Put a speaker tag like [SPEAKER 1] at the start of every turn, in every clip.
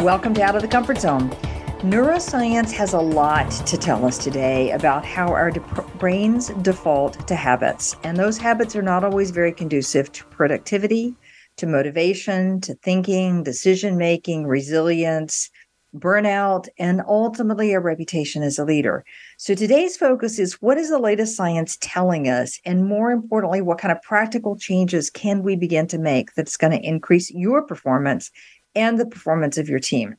[SPEAKER 1] Welcome to Out of the Comfort Zone. Neuroscience has a lot to tell us today about how our de- brains default to habits. And those habits are not always very conducive to productivity, to motivation, to thinking, decision making, resilience, burnout, and ultimately a reputation as a leader. So today's focus is what is the latest science telling us? And more importantly, what kind of practical changes can we begin to make that's going to increase your performance and the performance of your team.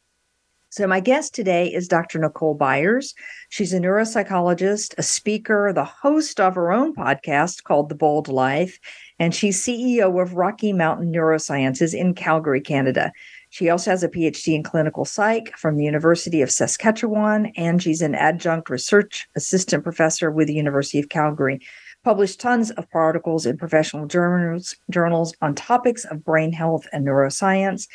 [SPEAKER 1] So, my guest today is Dr. Nicole Byers. She's a neuropsychologist, a speaker, the host of her own podcast called The Bold Life, and she's CEO of Rocky Mountain Neurosciences in Calgary, Canada. She also has a PhD in clinical psych from the University of Saskatchewan, and she's an adjunct research assistant professor with the University of Calgary. Published tons of articles in professional journals, journals on topics of brain health and neuroscience.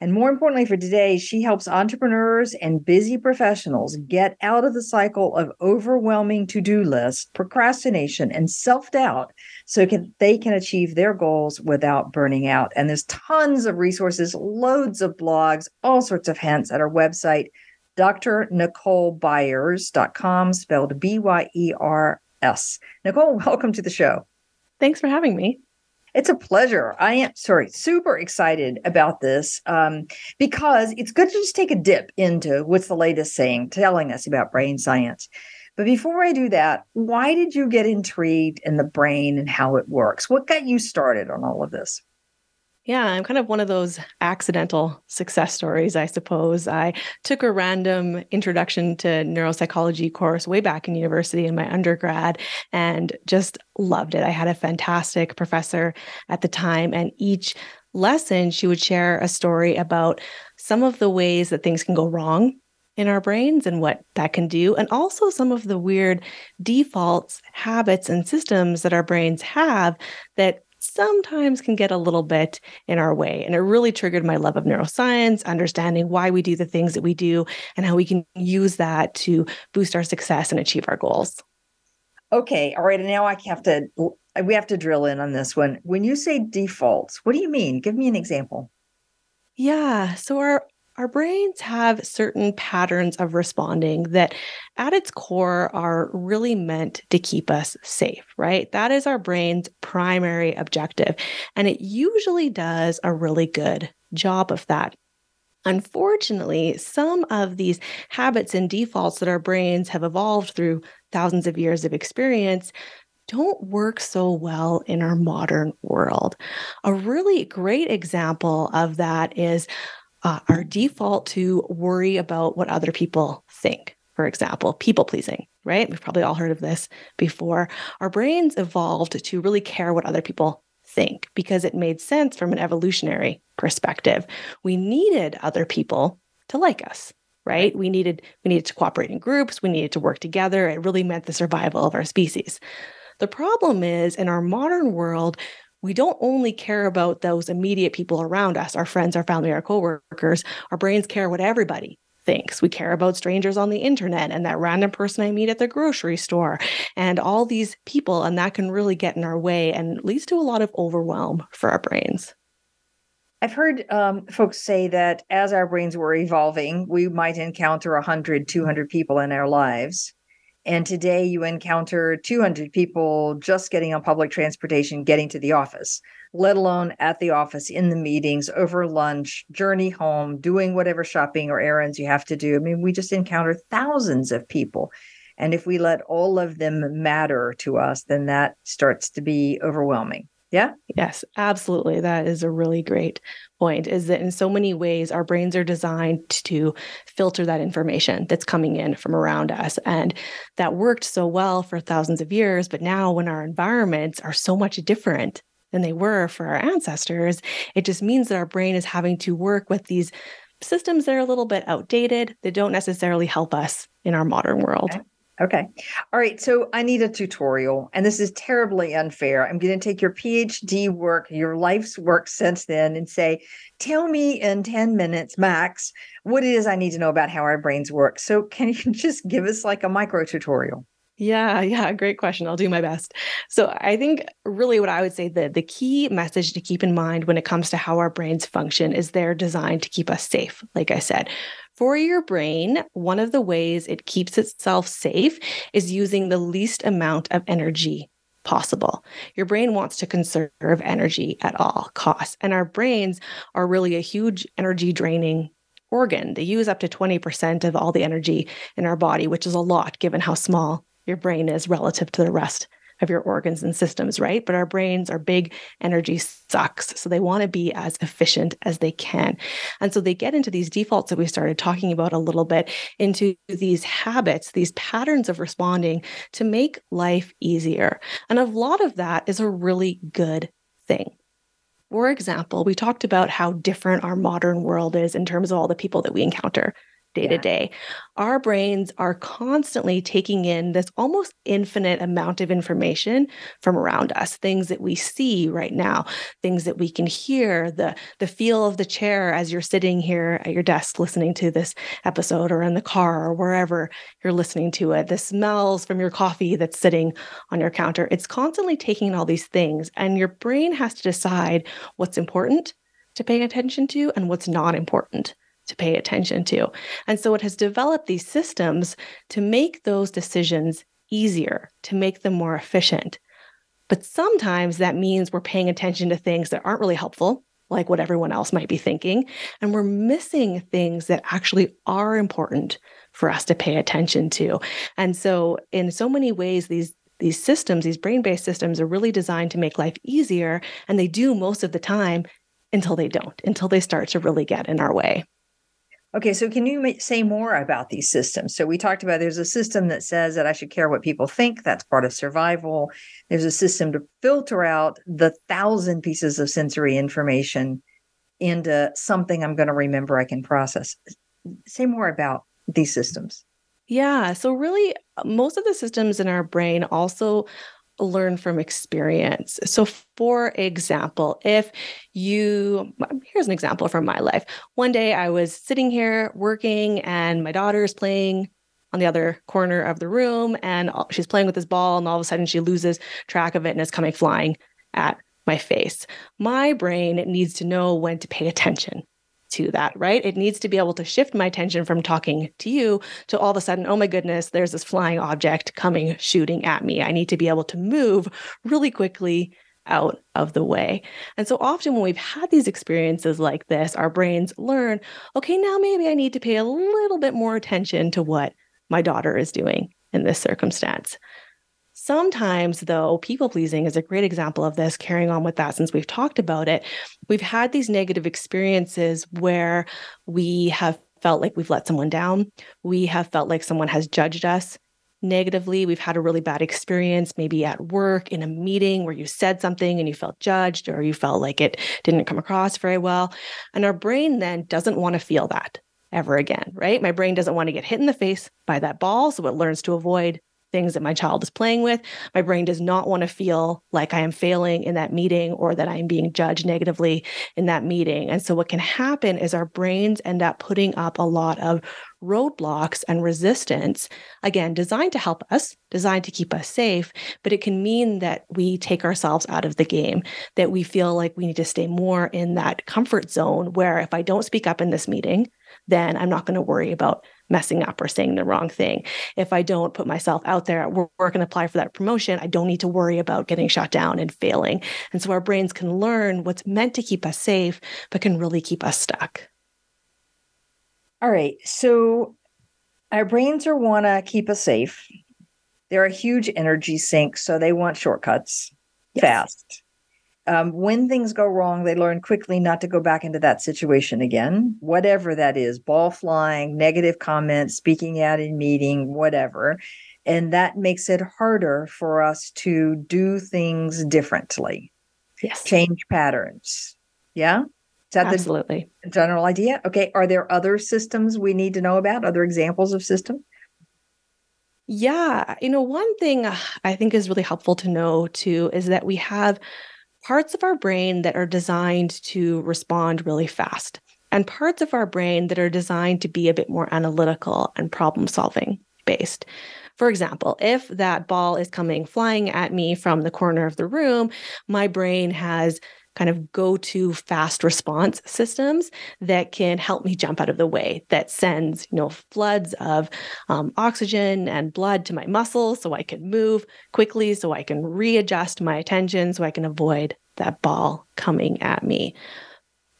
[SPEAKER 1] And more importantly for today, she helps entrepreneurs and busy professionals get out of the cycle of overwhelming to do lists, procrastination, and self doubt so can, they can achieve their goals without burning out. And there's tons of resources, loads of blogs, all sorts of hints at our website, drnicolebyers.com, spelled B Y E R S. Nicole, welcome to the show.
[SPEAKER 2] Thanks for having me.
[SPEAKER 1] It's a pleasure. I am sorry, super excited about this um, because it's good to just take a dip into what's the latest saying, telling us about brain science. But before I do that, why did you get intrigued in the brain and how it works? What got you started on all of this?
[SPEAKER 2] Yeah, I'm kind of one of those accidental success stories, I suppose. I took a random introduction to neuropsychology course way back in university in my undergrad and just loved it. I had a fantastic professor at the time, and each lesson she would share a story about some of the ways that things can go wrong in our brains and what that can do, and also some of the weird defaults, habits, and systems that our brains have that sometimes can get a little bit in our way. And it really triggered my love of neuroscience, understanding why we do the things that we do, and how we can use that to boost our success and achieve our goals.
[SPEAKER 1] Okay. All right. And now I have to, we have to drill in on this one. When you say defaults, what do you mean? Give me an example.
[SPEAKER 2] Yeah. So our our brains have certain patterns of responding that at its core are really meant to keep us safe, right? That is our brain's primary objective. And it usually does a really good job of that. Unfortunately, some of these habits and defaults that our brains have evolved through thousands of years of experience don't work so well in our modern world. A really great example of that is uh, our default to worry about what other people think. For example, people pleasing, right? We've probably all heard of this before. Our brains evolved to really care what other people think because it made sense from an evolutionary perspective. We needed other people to like us, right? We needed we needed to cooperate in groups, we needed to work together. It really meant the survival of our species. The problem is in our modern world, we don't only care about those immediate people around us, our friends, our family, our coworkers. Our brains care what everybody thinks. We care about strangers on the internet and that random person I meet at the grocery store and all these people. And that can really get in our way and leads to a lot of overwhelm for our brains.
[SPEAKER 1] I've heard um, folks say that as our brains were evolving, we might encounter 100, 200 people in our lives. And today you encounter 200 people just getting on public transportation, getting to the office, let alone at the office, in the meetings, over lunch, journey home, doing whatever shopping or errands you have to do. I mean, we just encounter thousands of people. And if we let all of them matter to us, then that starts to be overwhelming. Yeah.
[SPEAKER 2] Yes, absolutely. That is a really great point. Is that in so many ways, our brains are designed to filter that information that's coming in from around us. And that worked so well for thousands of years. But now, when our environments are so much different than they were for our ancestors, it just means that our brain is having to work with these systems that are a little bit outdated that don't necessarily help us in our modern world.
[SPEAKER 1] Okay. Okay. All right. So I need a tutorial, and this is terribly unfair. I'm going to take your PhD work, your life's work since then, and say, tell me in 10 minutes max what it is I need to know about how our brains work. So can you just give us like a micro tutorial?
[SPEAKER 2] Yeah, yeah, great question. I'll do my best. So, I think really what I would say that the key message to keep in mind when it comes to how our brains function is they're designed to keep us safe. Like I said, for your brain, one of the ways it keeps itself safe is using the least amount of energy possible. Your brain wants to conserve energy at all costs. And our brains are really a huge energy draining organ. They use up to 20% of all the energy in our body, which is a lot given how small your brain is relative to the rest of your organs and systems, right? But our brains are big energy sucks. So they want to be as efficient as they can. And so they get into these defaults that we started talking about a little bit into these habits, these patterns of responding to make life easier. And a lot of that is a really good thing. For example, we talked about how different our modern world is in terms of all the people that we encounter day to day. Our brains are constantly taking in this almost infinite amount of information from around us, things that we see right now, things that we can hear, the the feel of the chair as you're sitting here at your desk listening to this episode or in the car or wherever you're listening to it, the smells from your coffee that's sitting on your counter. It's constantly taking in all these things and your brain has to decide what's important to pay attention to and what's not important to pay attention to. And so it has developed these systems to make those decisions easier, to make them more efficient. But sometimes that means we're paying attention to things that aren't really helpful, like what everyone else might be thinking, and we're missing things that actually are important for us to pay attention to. And so in so many ways these these systems, these brain-based systems are really designed to make life easier and they do most of the time until they don't, until they start to really get in our way.
[SPEAKER 1] Okay, so can you say more about these systems? So we talked about there's a system that says that I should care what people think. That's part of survival. There's a system to filter out the thousand pieces of sensory information into something I'm going to remember I can process. Say more about these systems.
[SPEAKER 2] Yeah. So, really, uh, most of the systems in our brain also learn from experience. So, for example, if you, here's an example from my life. One day I was sitting here working, and my daughter is playing on the other corner of the room, and she's playing with this ball, and all of a sudden she loses track of it and is coming flying at my face. My brain needs to know when to pay attention to that, right? It needs to be able to shift my attention from talking to you to all of a sudden, oh my goodness, there's this flying object coming shooting at me. I need to be able to move really quickly out of the way. And so often when we've had these experiences like this, our brains learn, okay, now maybe I need to pay a little bit more attention to what my daughter is doing in this circumstance. Sometimes, though, people pleasing is a great example of this, carrying on with that since we've talked about it. We've had these negative experiences where we have felt like we've let someone down. We have felt like someone has judged us negatively. We've had a really bad experience, maybe at work, in a meeting where you said something and you felt judged or you felt like it didn't come across very well. And our brain then doesn't want to feel that ever again, right? My brain doesn't want to get hit in the face by that ball. So it learns to avoid things that my child is playing with. My brain does not want to feel like I am failing in that meeting or that I am being judged negatively in that meeting. And so, what can happen is our brains end up putting up a lot of roadblocks and resistance, again, designed to help us, designed to keep us safe, but it can mean that we take ourselves out of the game, that we feel like we need to stay more in that comfort zone where if I don't speak up in this meeting, then I'm not going to worry about messing up or saying the wrong thing. If I don't put myself out there at work and apply for that promotion, I don't need to worry about getting shot down and failing. And so our brains can learn what's meant to keep us safe, but can really keep us stuck.
[SPEAKER 1] All right. So our brains are want to keep us safe. They're a huge energy sink, so they want shortcuts yes. fast um, when things go wrong, they learn quickly not to go back into that situation again, whatever that is ball flying, negative comments, speaking out in meeting, whatever. And that makes it harder for us to do things differently.
[SPEAKER 2] Yes.
[SPEAKER 1] Change patterns. Yeah. Is that
[SPEAKER 2] Absolutely.
[SPEAKER 1] the general idea? Okay. Are there other systems we need to know about? Other examples of systems?
[SPEAKER 2] Yeah. You know, one thing I think is really helpful to know too is that we have parts of our brain that are designed to respond really fast, and parts of our brain that are designed to be a bit more analytical and problem solving based. For example, if that ball is coming flying at me from the corner of the room, my brain has kind of go to fast response systems that can help me jump out of the way, that sends, you know, floods of um, oxygen and blood to my muscles so I can move quickly, so I can readjust my attention, so I can avoid that ball coming at me.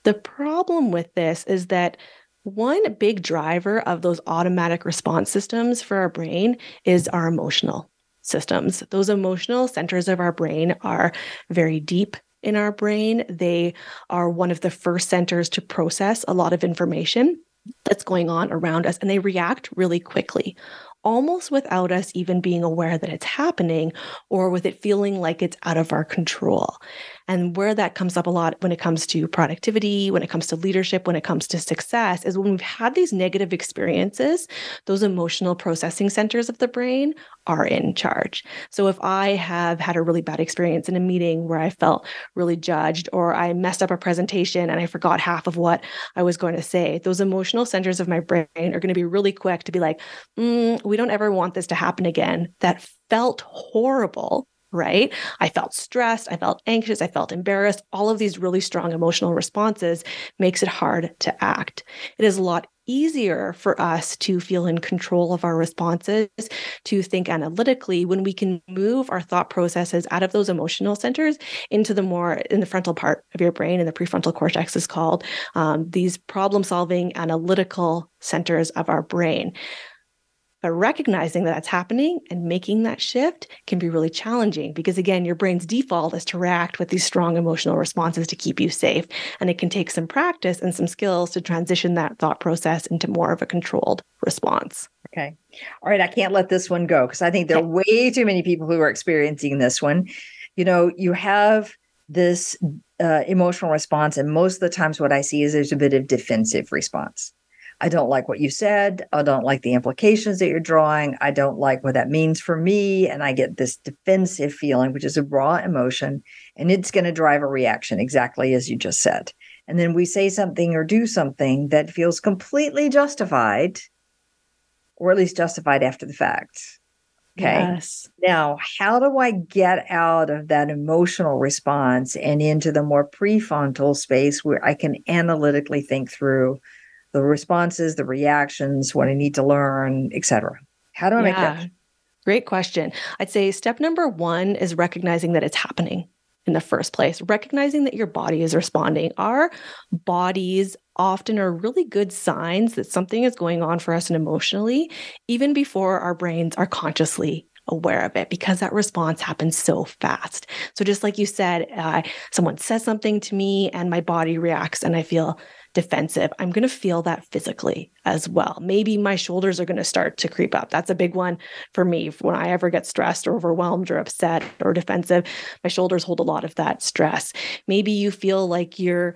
[SPEAKER 2] The problem with this is that one big driver of those automatic response systems for our brain is our emotional systems. Those emotional centers of our brain are very deep in our brain. They are one of the first centers to process a lot of information that's going on around us, and they react really quickly almost without us even being aware that it's happening or with it feeling like it's out of our control. And where that comes up a lot when it comes to productivity, when it comes to leadership, when it comes to success, is when we've had these negative experiences, those emotional processing centers of the brain are in charge. So if I have had a really bad experience in a meeting where I felt really judged, or I messed up a presentation and I forgot half of what I was going to say, those emotional centers of my brain are going to be really quick to be like, mm, we don't ever want this to happen again. That felt horrible right? I felt stressed, I felt anxious, I felt embarrassed. All of these really strong emotional responses makes it hard to act. It is a lot easier for us to feel in control of our responses, to think analytically when we can move our thought processes out of those emotional centers into the more in the frontal part of your brain, and the prefrontal cortex is called um, these problem solving analytical centers of our brain. But recognizing that that's happening and making that shift can be really challenging because, again, your brain's default is to react with these strong emotional responses to keep you safe. And it can take some practice and some skills to transition that thought process into more of a controlled response.
[SPEAKER 1] Okay. All right. I can't let this one go because I think there are way too many people who are experiencing this one. You know, you have this uh, emotional response, and most of the times, what I see is there's a bit of defensive response. I don't like what you said. I don't like the implications that you're drawing. I don't like what that means for me. And I get this defensive feeling, which is a raw emotion, and it's going to drive a reaction, exactly as you just said. And then we say something or do something that feels completely justified, or at least justified after the fact. Okay.
[SPEAKER 2] Yes.
[SPEAKER 1] Now, how do I get out of that emotional response and into the more prefrontal space where I can analytically think through the responses, the reactions, what I need to learn, etc. How do I yeah. make that?
[SPEAKER 2] Great question. I'd say step number one is recognizing that it's happening in the first place, recognizing that your body is responding. Our bodies often are really good signs that something is going on for us and emotionally, even before our brains are consciously aware of it because that response happens so fast. So, just like you said, uh, someone says something to me and my body reacts, and I feel defensive, I'm going to feel that physically as well. Maybe my shoulders are going to start to creep up. That's a big one for me. When I ever get stressed or overwhelmed or upset or defensive, my shoulders hold a lot of that stress. Maybe you feel like you're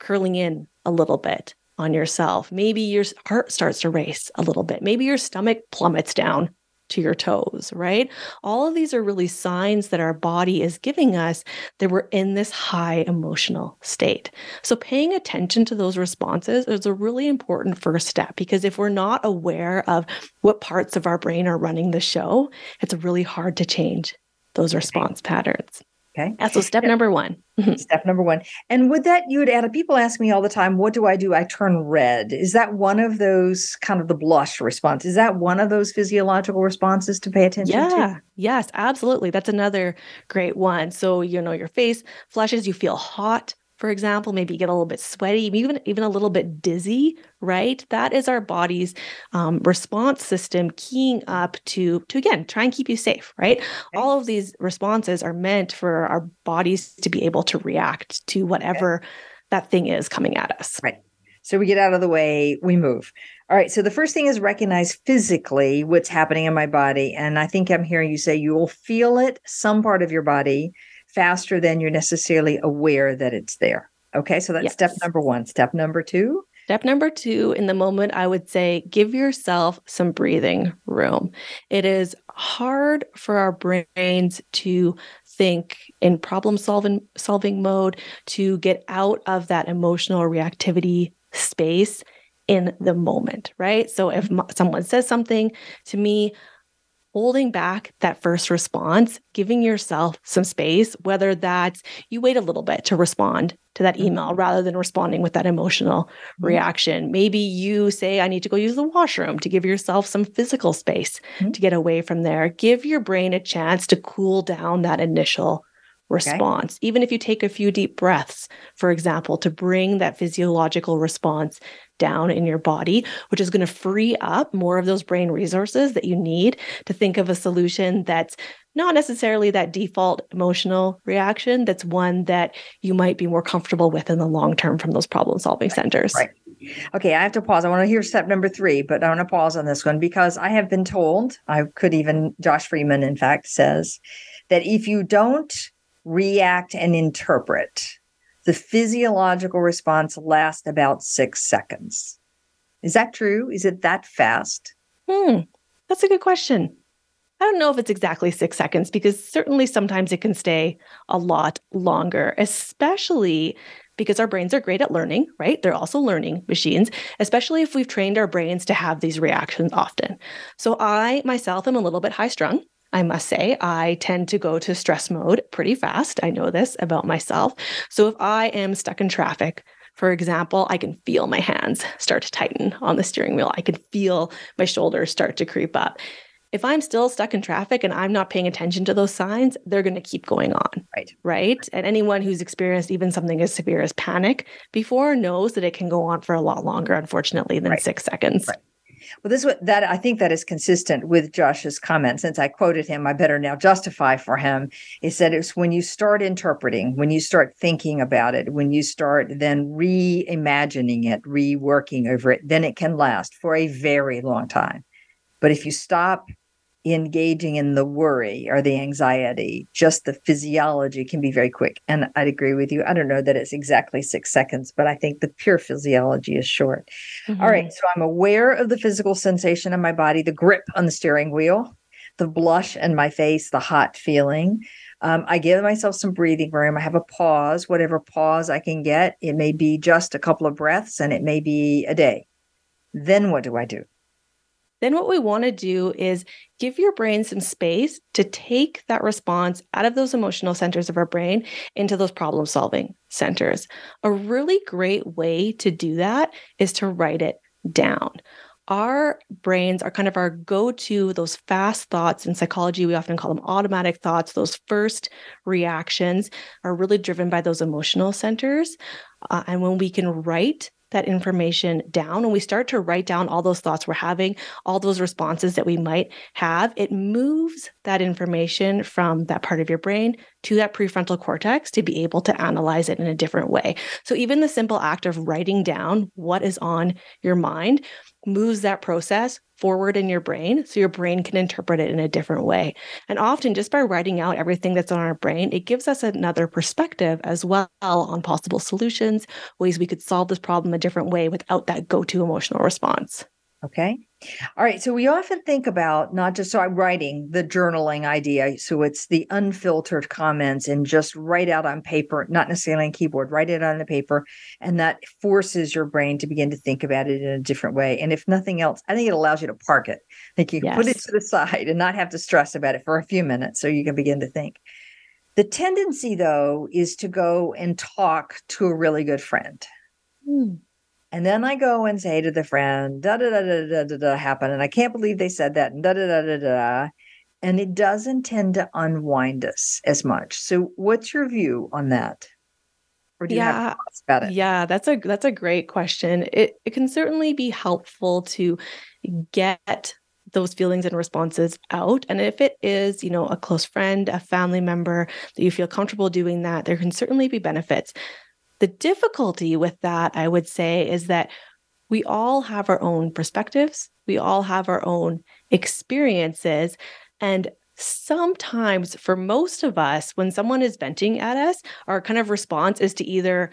[SPEAKER 2] curling in a little bit on yourself. Maybe your heart starts to race a little bit. Maybe your stomach plummets down to your toes, right? All of these are really signs that our body is giving us that we're in this high emotional state. So, paying attention to those responses is a really important first step because if we're not aware of what parts of our brain are running the show, it's really hard to change those response patterns.
[SPEAKER 1] Okay.
[SPEAKER 2] Yeah, so step number one.
[SPEAKER 1] step number one. And with that, you would add, a people ask me all the time, what do I do? I turn red. Is that one of those kind of the blush response? Is that one of those physiological responses to pay attention
[SPEAKER 2] yeah.
[SPEAKER 1] to?
[SPEAKER 2] Yes, absolutely. That's another great one. So, you know, your face flushes, you feel hot, for example, maybe you get a little bit sweaty, even even a little bit dizzy, right? That is our body's um, response system keying up to to again try and keep you safe, right? Okay. All of these responses are meant for our bodies to be able to react to whatever okay. that thing is coming at us.
[SPEAKER 1] Right. So we get out of the way, we move. All right. So the first thing is recognize physically what's happening in my body. And I think I'm hearing you say you will feel it, some part of your body, faster than you're necessarily aware that it's there. Okay, so that's yes. step number one. Step number two.
[SPEAKER 2] Step number two, in the moment, I would say give yourself some breathing room. It is hard for our brains to think in problem solving solving mode to get out of that emotional reactivity space in the moment, right? So if someone says something to me, holding back that first response, giving yourself some space, whether that's you wait a little bit to respond to that email mm-hmm. rather than responding with that emotional mm-hmm. reaction. Maybe you say, I need to go use the washroom to give yourself some physical space mm-hmm. to get away from there. Give your brain a chance to cool down that initial response. Okay. Even if you take a few deep breaths, for example, to bring that physiological response down in your body, which is going to free up more of those brain resources that you need to think of a solution that's not necessarily that default emotional reaction, that's one that you might be more comfortable with in the long term from those problem solving centers.
[SPEAKER 1] Right. Okay, I have to pause. I want to hear step number three, but I want to pause on this one because I have been told, I could even, Josh Freedman, in fact, says that if you don't react and interpret, the physiological response lasts about six seconds. Is that true? Is it that fast?
[SPEAKER 2] Hmm, that's a good question. I don't know if it's exactly six seconds because certainly sometimes it can stay a lot longer, especially because our brains are great at learning, right? They're also learning machines, especially if we've trained our brains to have these reactions often. So I myself am a little bit high strung. I must say, I tend to go to stress mode pretty fast. I know this about myself. So if I am stuck in traffic, for example, I can feel my hands start to tighten on the steering wheel. I can feel my shoulders start to creep up. If I'm still stuck in traffic and I'm not paying attention to those signs, they're going to keep going on.
[SPEAKER 1] Right.
[SPEAKER 2] Right. And anyone who's experienced even something as severe as panic before knows that it can go on for a lot longer, unfortunately, than right. six seconds.
[SPEAKER 1] Right. Well, this that I think that is consistent with Josh's comment. Since I quoted him, I better now justify for him. He said it's when you start interpreting, when you start thinking about it, when you start then reimagining it, reworking over it, then it can last for a very long time. But if you stop engaging in the worry or the anxiety, just the physiology can be very quick. And I'd agree with you. I don't know that it's exactly six seconds, but I think the pure physiology is short. Mm-hmm. All right. So I'm aware of the physical sensation in my body, the grip on the steering wheel, the blush in my face, the hot feeling. Um, I give myself some breathing room. I have a pause, whatever pause I can get. It may be just a couple of breaths and it may be a day. Then what do I do?
[SPEAKER 2] Then what we want to do is give your brain some space to take that response out of those emotional centers of our brain into those problem solving centers. A really great way to do that is to write it down. Our brains are kind of our go to, those fast thoughts in psychology. We often call them automatic thoughts. Those first reactions are really driven by those emotional centers. Uh, and when we can write that information down and we start to write down all those thoughts we're having, all those responses that we might have, it moves that information from that part of your brain to that prefrontal cortex to be able to analyze it in a different way. So even the simple act of writing down what is on your mind moves that process forward in your brain so your brain can interpret it in a different way. And often, just by writing out everything that's on our brain, it gives us another perspective as well on possible solutions, ways we could solve this problem a different way without that go to emotional response.
[SPEAKER 1] Okay. All right. So we often think about not just so I'm writing the journaling idea. So it's the unfiltered comments and just write out on paper, not necessarily on keyboard, write it on the paper. And that forces your brain to begin to think about it in a different way. And if nothing else, I think it allows you to park it. Like you yes. put it to the side and not have to stress about it for a few minutes so you can begin to think. The tendency, though, is to go and talk to a really good friend. Hmm and then I go and say to the friend, da da da da da da, da happened. And I can't believe they said that. And da da da da da. And it doesn't tend to unwind us as much. So what's your view on that?
[SPEAKER 2] Or do you yeah, have thoughts about it? Yeah, that's a that's a great question. It it can certainly be helpful to get those feelings and responses out. And if it is, you know, a close friend, a family member that you feel comfortable doing that, there can certainly be benefits. The difficulty with that, I would say, is that we all have our own perspectives, we all have our own experiences. And sometimes, for most of us, when someone is venting at us, our kind of response is to either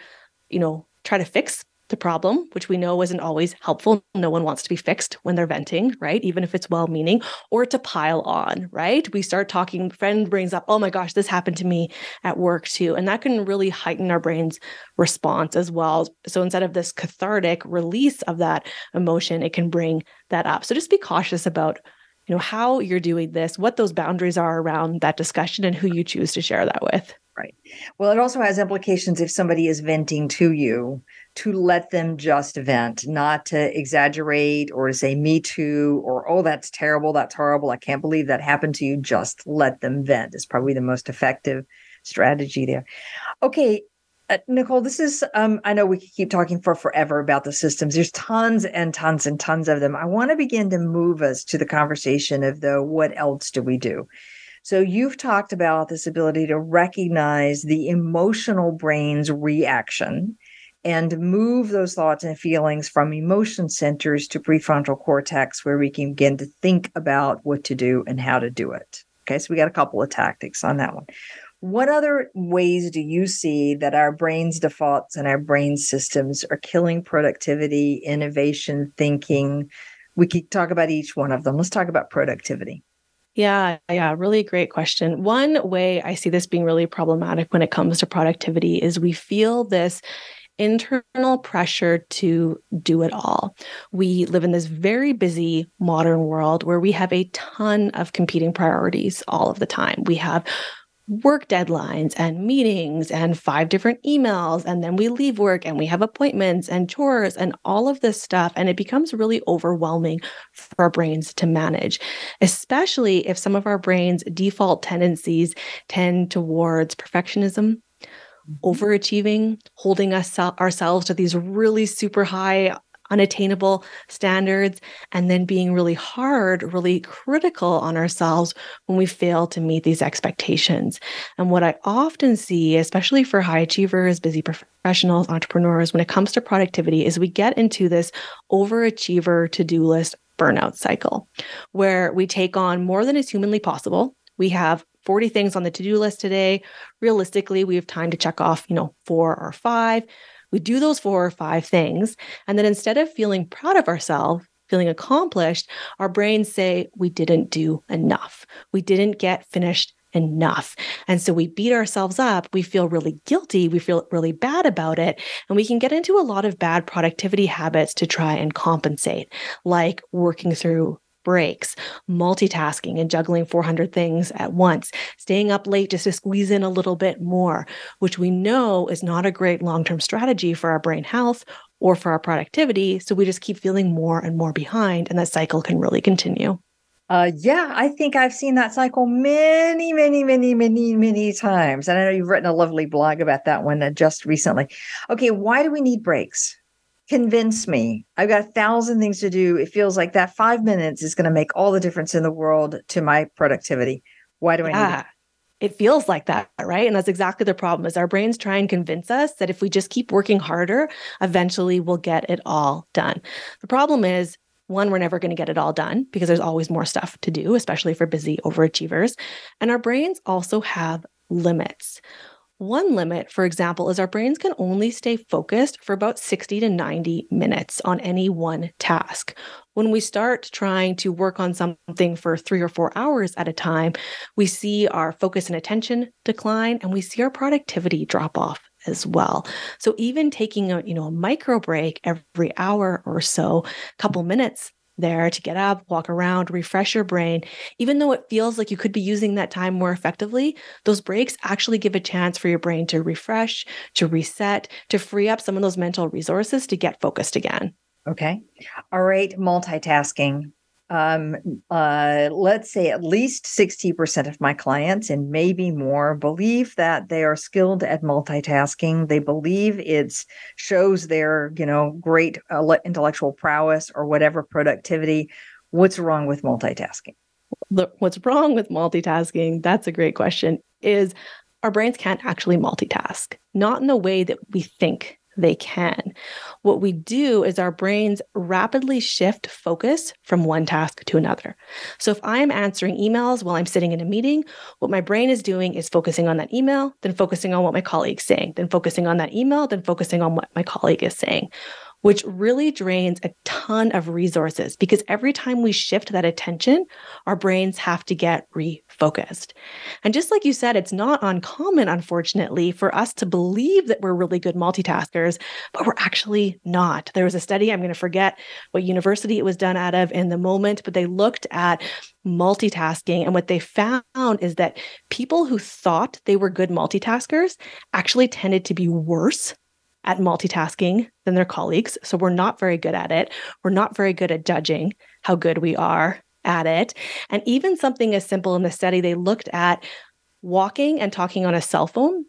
[SPEAKER 2] you know, try to fix the problem, which we know isn't always helpful. No one wants to be fixed when they're venting, right? Even if it's well meaning, or to pile on, right? We start talking, friend brings up, oh my gosh, this happened to me at work too. And that can really heighten our brain's response as well. So instead of this cathartic release of that emotion, it can bring that up. So just be cautious about you know how you're doing this what those boundaries are around that discussion and who you choose to share that with
[SPEAKER 1] right well it also has implications if somebody is venting to you to let them just vent, not to exaggerate or to say, me too, or, oh, that's terrible, that's horrible, I can't believe that happened to you. Just let them vent is probably the most effective strategy there. Okay. Uh, Nicole, this is, um, I know we could keep talking for forever about the systems. There's tons and tons and tons of them. I want to begin to move us to the conversation of, though, what else do we do? So you've talked about this ability to recognize the emotional brain's reaction and move those thoughts and feelings from emotion centers to prefrontal cortex where we can begin to think about what to do and how to do it. Okay, so we got a couple of tactics on that one. What other ways do you see that our brain's defaults and our brain systems are killing productivity, innovation, thinking? We could talk about each one of them. Let's talk about productivity.
[SPEAKER 2] Yeah, yeah, really great question. One way I see this being really problematic when it comes to productivity is we feel this internal pressure to do it all. We live in this very busy modern world where we have a ton of competing priorities all of the time. We have work deadlines and meetings and five different emails and then we leave work and we have appointments and chores and all of this stuff and it becomes really overwhelming for our brains to manage especially if some of our brains default tendencies tend towards perfectionism. Mm-hmm. overachieving, holding us ourselves to these really super high unattainable standards and then being really hard, really critical on ourselves when we fail to meet these expectations. And what I often see, especially for high achievers, busy professionals, entrepreneurs, when it comes to productivity, is we get into this overachiever to do list burnout cycle where we take on more than is humanly possible. We have 40 things on the to-do list today. Realistically, we have time to check off, you know, four or five. We do those four or five things. And then instead of feeling proud of ourselves, feeling accomplished, our brains say we didn't do enough. We didn't get finished enough. And so we beat ourselves up. We feel really guilty. We feel really bad about it. And we can get into a lot of bad productivity habits to try and compensate, like working through breaks, multitasking and juggling 400 things at once, staying up late just to squeeze in a little bit more, which we know is not a great long term strategy for our brain health or for our productivity. So we just keep feeling more and more behind, and that cycle can really continue.
[SPEAKER 1] Uh, yeah, I think I've seen that cycle many, many, many, many, many times. And I know you've written a lovely blog about that one uh, just recently. Okay, why do we need breaks? Convince me. I've got a thousand things to do. It feels like that five minutes is going to make all the difference in the world to my productivity. Why do. I need it?
[SPEAKER 2] It feels like that, right? And that's exactly the problem is our brains try and convince us that if we just keep working harder, eventually we'll get it all done. The problem is one, we're never going to get it all done because there's always more stuff to do, especially for busy overachievers. And our brains also have limits. One limit, for example, is our brains can only stay focused for about 60 to 90 minutes on any one task. When we start trying to work on something for three or four hours at a time, we see our focus and attention decline and we see our productivity drop off as well. So even taking a, you know, a micro break every hour or so, a couple minutes there to get up, walk around, refresh your brain. Even though it feels like you could be using that time more effectively, those breaks actually give a chance for your brain to refresh, to reset, to free up some of those mental resources to get focused again.
[SPEAKER 1] Okay. All right. Multitasking um, uh, let's say at least 60% of my clients and maybe more believe that they are skilled at multitasking. They believe it shows their, you know, great uh, intellectual prowess or whatever productivity. What's wrong with multitasking?
[SPEAKER 2] What's wrong with multitasking? That's a great question. Is our brains can't actually multitask, not in the way that we think they can. What we do is our brains rapidly shift focus from one task to another. So if I'm answering emails while I'm sitting in a meeting, what my brain is doing is focusing on that email, then focusing on what my colleague's saying, then focusing on that email, then focusing on what my colleague is saying which really drains a ton of resources because every time we shift that attention, our brains have to get refocused. And just like you said, it's not uncommon, unfortunately, for us to believe that we're really good multitaskers, but we're actually not. There was a study, I'm going to forget what university it was done out of in the moment, but they looked at multitasking. And what they found is that people who thought they were good multitaskers actually tended to be worse at multitasking than their colleagues. So we're not very good at it. We're not very good at judging how good we are at it. And even something as simple in the study, they looked at walking and talking on a cell phone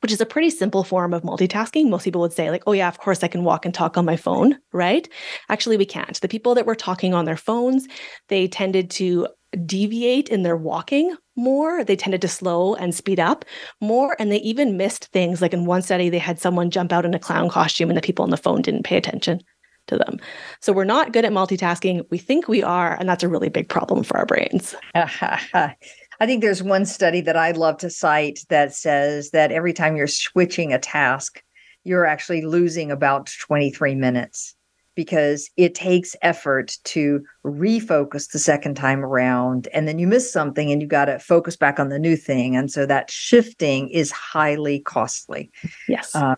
[SPEAKER 2] which is a pretty simple form of multitasking. Most people would say, like, oh, yeah, of course I can walk and talk on my phone, right? Actually, we can't. The people that were talking on their phones, they tended to deviate in their walking more. They tended to slow and speed up more. And they even missed things. Like in one study, they had someone jump out in a clown costume and the people on the phone didn't pay attention to them. So we're not good at multitasking. We think we are. And that's a really big problem for our brains.
[SPEAKER 1] I think there's one study that I love to cite that says that every time you're switching a task, you're actually losing about 23 minutes because it takes effort to refocus the second time around and then you miss something and you got to focus back on the new thing and so that shifting is highly costly.
[SPEAKER 2] Yes. Um,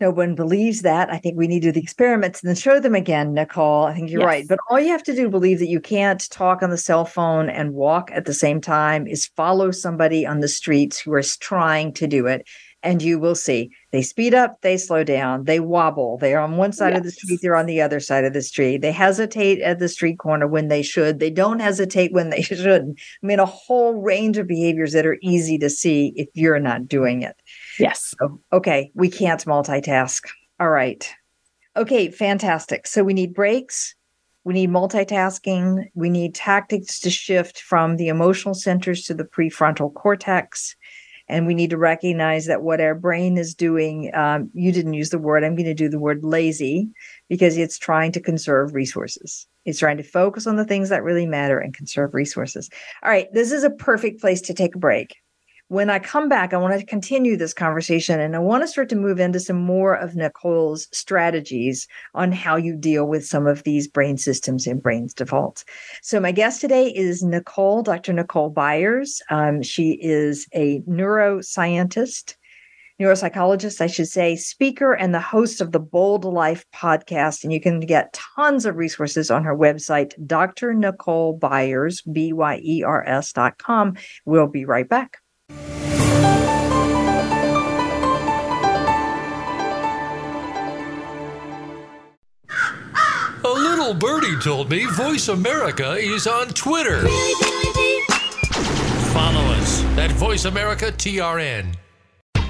[SPEAKER 1] no one believes that. I think we need to do the experiments and then show them again nicole. I think you're yes. right but all you have to do believe that you can't talk on the cell phone and walk at the same time is follow somebody on the streets who is trying to do it and you will see they speed up, they slow down, they wobble. They're on one side yes. of the street, they're on the other side of the street. They hesitate at the street corner when they should, they don't hesitate when they shouldn't. I mean, a whole range of behaviors that are easy to see if you're not doing it.
[SPEAKER 2] Yes.
[SPEAKER 1] So, okay, we can't multitask. All right. Okay, fantastic. So we need breaks. We need multitasking. We need tactics to shift from the emotional centers to the prefrontal cortex and we need to recognize that what our brain is doing um, you didn't use the word i'm going to do the word lazy because it's trying to conserve resources. It's trying to focus on the things that really matter and conserve resources. All right this is a perfect place to take a break when I come back, I want to continue this conversation and I want to start to move into some more of Nicole's strategies on how you deal with some of these brain systems and brain's defaults. So, my guest today is Nicole, Dr. Nicole Byers. Um, she is a neuroscientist, neuropsychologist, I should say, speaker, and the host of the Bold Life podcast. And you can get tons of resources on her website, Dr. Nicole Byers, dot com. We'll be right back.
[SPEAKER 3] Little birdie told me Voice America is on Twitter. Follow us at Voice America TRN.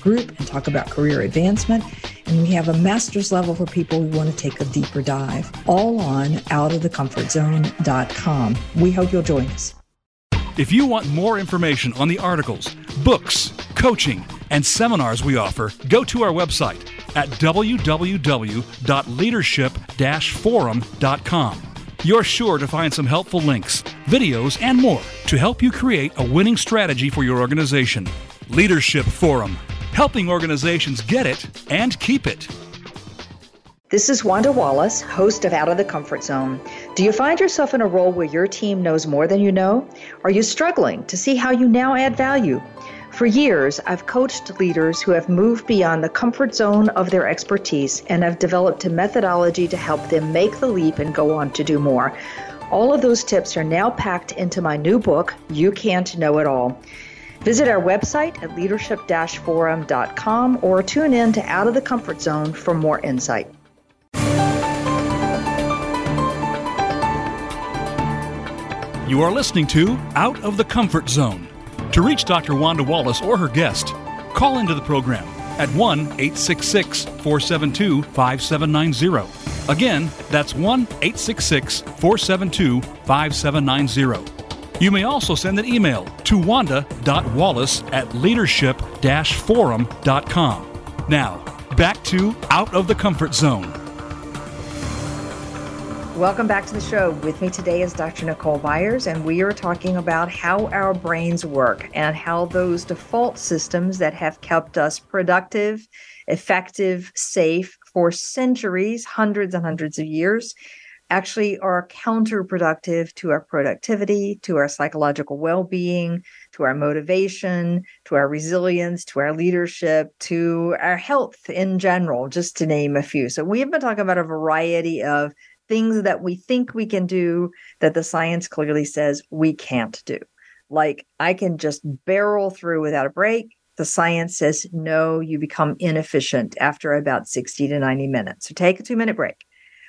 [SPEAKER 1] group and talk about career advancement. And we have a master's level for people who want to take a deeper dive, all on outofthecomfortzone.com. We hope you'll join us.
[SPEAKER 4] If you want more information on the articles, books, coaching, and seminars we offer, go to our website at www.leadership-forum.com. You're sure to find some helpful links, videos, and more to help you create a winning strategy for your organization. Leadership Forum, helping organizations get it and keep it.
[SPEAKER 1] This is Wanda Wallace, host of Out of the Comfort Zone. Do you find yourself in a role where your team knows more than you know? Are you struggling to see how you now add value? For years, I've coached leaders who have moved beyond the comfort zone of their expertise and have developed a methodology to help them make the leap and go on to do more. All of those tips are now packed into my new book, You Can't Know It All. Visit our website at leadership forum.com or tune in to Out of the Comfort Zone for more insight.
[SPEAKER 4] You are listening to Out of the Comfort Zone. To reach Dr. Wanda Wallace or her guest, call into the program at 1 866 472 5790. Again, that's 1 866 472 5790. You may also send an email to wanda.wallace at leadership forum.com. Now, back to Out of the Comfort Zone.
[SPEAKER 1] Welcome back to the show. With me today is Dr. Nicole Byers, and we are talking about how our brains work and how those default systems that have kept us productive, effective, safe for centuries, hundreds and hundreds of years, actually are counterproductive to our productivity, to our psychological well being, to our motivation, to our resilience, to our leadership, to our health in general, just to name a few. So, we have been talking about a variety of things that we think we can do that the science clearly says we can't do. Like I can just barrel through without a break. The science says no, you become inefficient after about 60 to 90 minutes. So take a two minute break.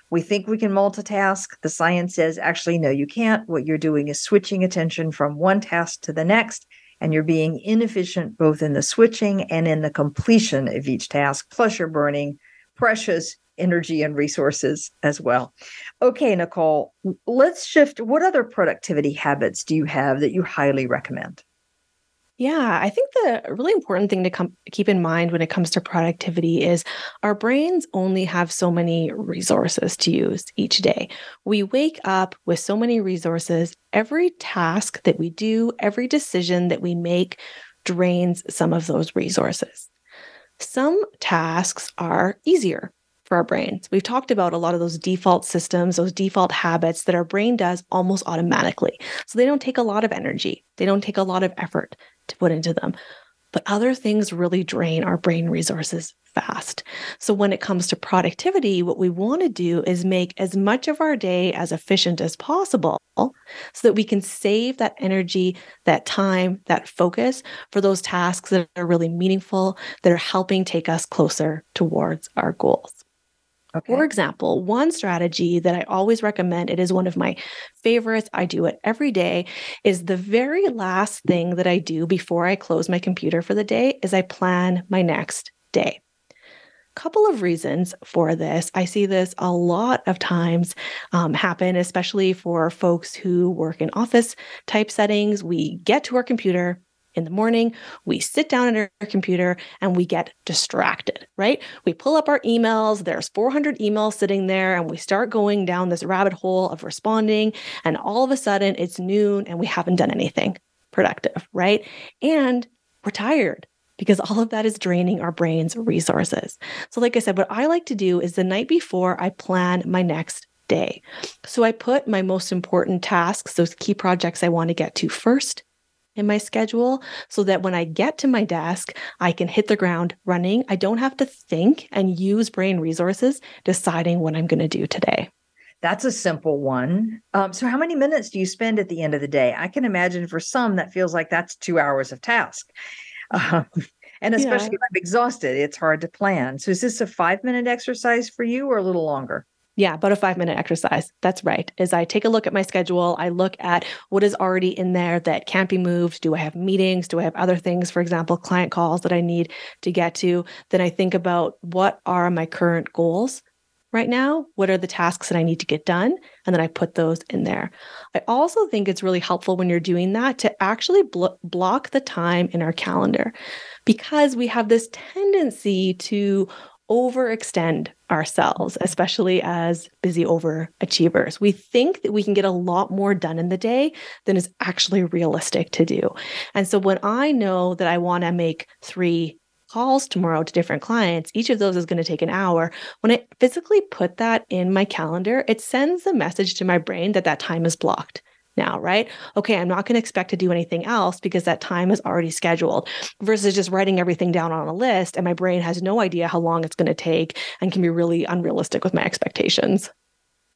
[SPEAKER 1] We think we can multitask. The science says actually, no, you can't. What you're doing is switching attention from one task to the next, and you're being inefficient both in the switching and in the completion of each task. Plus, you're burning precious energy and resources as well. Okay, Nicole, let's shift. What other productivity habits do you have that you highly recommend?
[SPEAKER 2] Yeah, I think the really important thing to com- keep in mind when it comes to productivity is our brains only have so many resources to use each day. We wake up with so many resources. Every task that we do, every decision that we make drains some of those resources. Some tasks are easier for our brains. We've talked about a lot of those default systems, those default habits that our brain does almost automatically. So they don't take a lot of energy, they don't take a lot of effort to put into them. But other things really drain our brain resources fast. So when it comes to productivity, what we want to do is make as much of our day as efficient as possible so that we can save that energy, that time, that focus for those tasks that are really meaningful, that are helping take us closer towards our goals. Okay. For example, one strategy that I always recommend, it is one of my favorites, I do it every day, is the very last thing that I do before I close my computer for the day is I plan my next day. Couple of reasons for this. I see this a lot of times um, happen, especially for folks who work in office type settings. We get to our computer, in the morning, we sit down at our computer and we get distracted, right? We pull up our emails, there's 400 emails sitting there, and we start going down this rabbit hole of responding. And all of a sudden, it's noon and we haven't done anything productive, right? And we're tired because all of that is draining our brain's resources. So, like I said, what I like to do is the night before I plan my next day. So, I put my most important tasks, those key projects I want to get to first in my schedule so that when I get to my desk, I can hit the ground running. I don't have to think and use brain resources deciding what I'm going to do today.
[SPEAKER 1] That's a simple one. Um, so, how many minutes do you spend at the end of the day? I can imagine for some that feels like that's two hours of task. Um, and especially yeah. if I'm exhausted, it's hard to plan. So, is this a five minute exercise for you or a little longer?
[SPEAKER 2] Yeah, about a five minute exercise. That's right. Is I take a look at my schedule. I look at what is already in there that can't be moved. Do I have meetings? Do I have other things, for example, client calls that I need to get to? Then I think about what are my current goals right now? What are the tasks that I need to get done? And then I put those in there. I also think it's really helpful when you're doing that to actually blo- block the time in our calendar because we have this tendency to overextend ourselves, especially as busy overachievers. We think that we can get a lot more done in the day than is actually realistic to do. And so when I know that I want to make three calls tomorrow to different clients, each of those is going to take an hour. When I physically put that in my calendar, it sends a message to my brain that that time is blocked now, right? Okay, I'm not going to expect to do anything else because that time is already scheduled versus just writing everything down on a list and my brain has no idea how long it's going to take and can be really unrealistic with my expectations.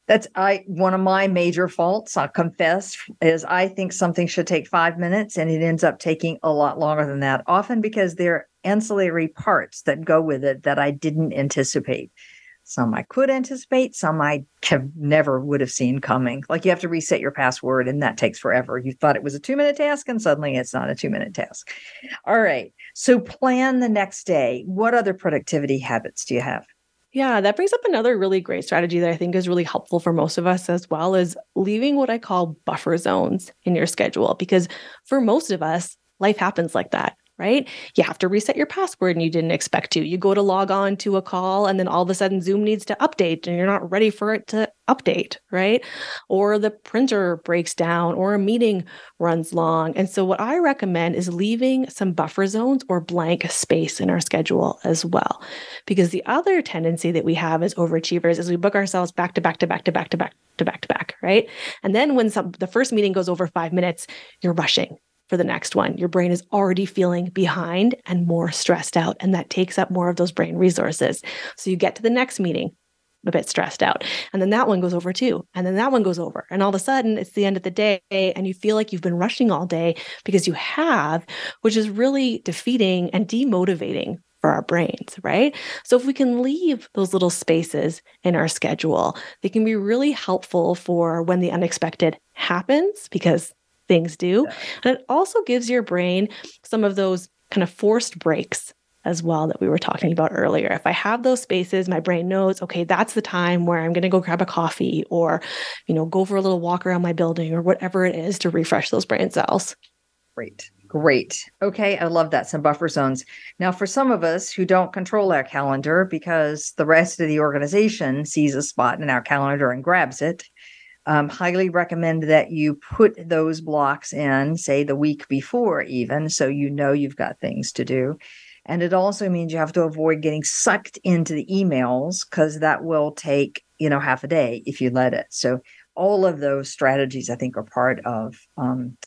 [SPEAKER 1] That's I one of my major faults, I'll confess, is I think something should take five minutes and it ends up taking a lot longer than that, often because there are ancillary parts that go with it that I didn't anticipate. Some I could anticipate, some I have never would have seen coming. Like you have to reset your password and that takes forever. You thought it was a two minute task and suddenly it's not a two minute task. All right. So plan the next day. What other productivity habits do you have?
[SPEAKER 2] Yeah, that brings up another really great strategy that I think is really helpful for most of us as well is leaving what I call buffer zones in your schedule because for most of us life happens like that right? You have to reset your password and you didn't expect to. You go to log on to a call and then all of a sudden Zoom needs to update and you're not ready for it to update, right? Or the printer breaks down or a meeting runs long. And so, what I recommend is leaving some buffer zones or blank space in our schedule as well. Because the other tendency that we have as overachievers is we book ourselves back to back to back to back to back to back to back, right? And then when some the first meeting goes over five minutes, you're rushing for the next one. Your brain is already feeling behind and more stressed out, and that takes up more of those brain resources. So you get to the next meeting a bit stressed out, and then that one goes over too, and then that one goes over. And all of a sudden, it's the end of the day, and you feel like you've been rushing all day because you have, which is really defeating and demotivating for our brains, right? So if we can leave those little spaces in our schedule, they can be really helpful for when the unexpected happens because things do. Yeah. And it also gives your brain some of those kind of forced breaks as well that we were talking about earlier. If I have those spaces, my brain knows, okay, that's the time where I'm going to go grab a coffee or, you know, go for a little walk around my building or whatever it is to refresh those brain cells.
[SPEAKER 1] Great. Great. Okay. I love that. Some buffer zones. Now, for some of us who don't control our calendar because the rest of the organization sees a spot in our calendar and grabs it, um, highly recommend that you put those blocks in, say the week before, even so you know you've got things to do. And it also means you have to avoid getting sucked into the emails because that will take, you know, half a day if you let it. So, all of those strategies, I think, are part of um,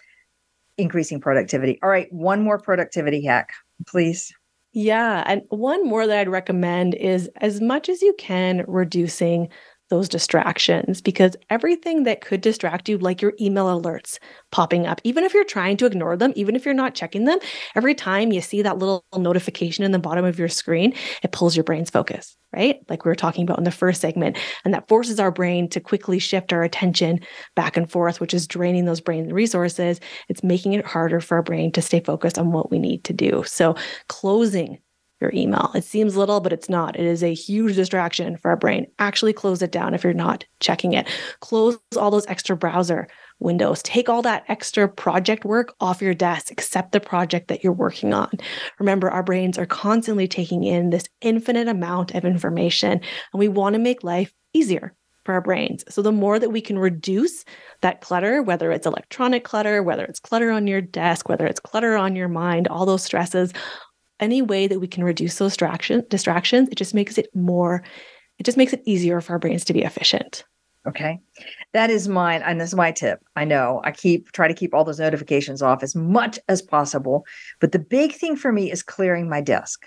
[SPEAKER 1] increasing productivity. All right, one more productivity hack, please.
[SPEAKER 2] Yeah. And one more that I'd recommend is as much as you can reducing those distractions because everything that could distract you, like your email alerts popping up, even if you're trying to ignore them, even if you're not checking them, every time you see that little notification in the bottom of your screen, it pulls your brain's focus, right? Like we were talking about in the first segment. And that forces our brain to quickly shift our attention back and forth, which is draining those brain resources. It's making it harder for our brain to stay focused on what we need to do. So, closing your email. It seems little, but it's not. It is a huge distraction for our brain. Actually, close it down if you're not checking it. Close all those extra browser windows. Take all that extra project work off your desk, except the project that you're working on. Remember, our brains are constantly taking in this infinite amount of information, and we want to make life easier for our brains. So the more that we can reduce that clutter, whether it's electronic clutter, whether it's clutter on your desk, whether it's clutter on your mind, all those stresses, any way that we can reduce those distraction, distractions, it just makes it more, it just makes it easier for our brains to be efficient.
[SPEAKER 1] Okay. That is mine. And this is my tip. I know I keep try to keep all those notifications off as much as possible. But the big thing for me is clearing my desk.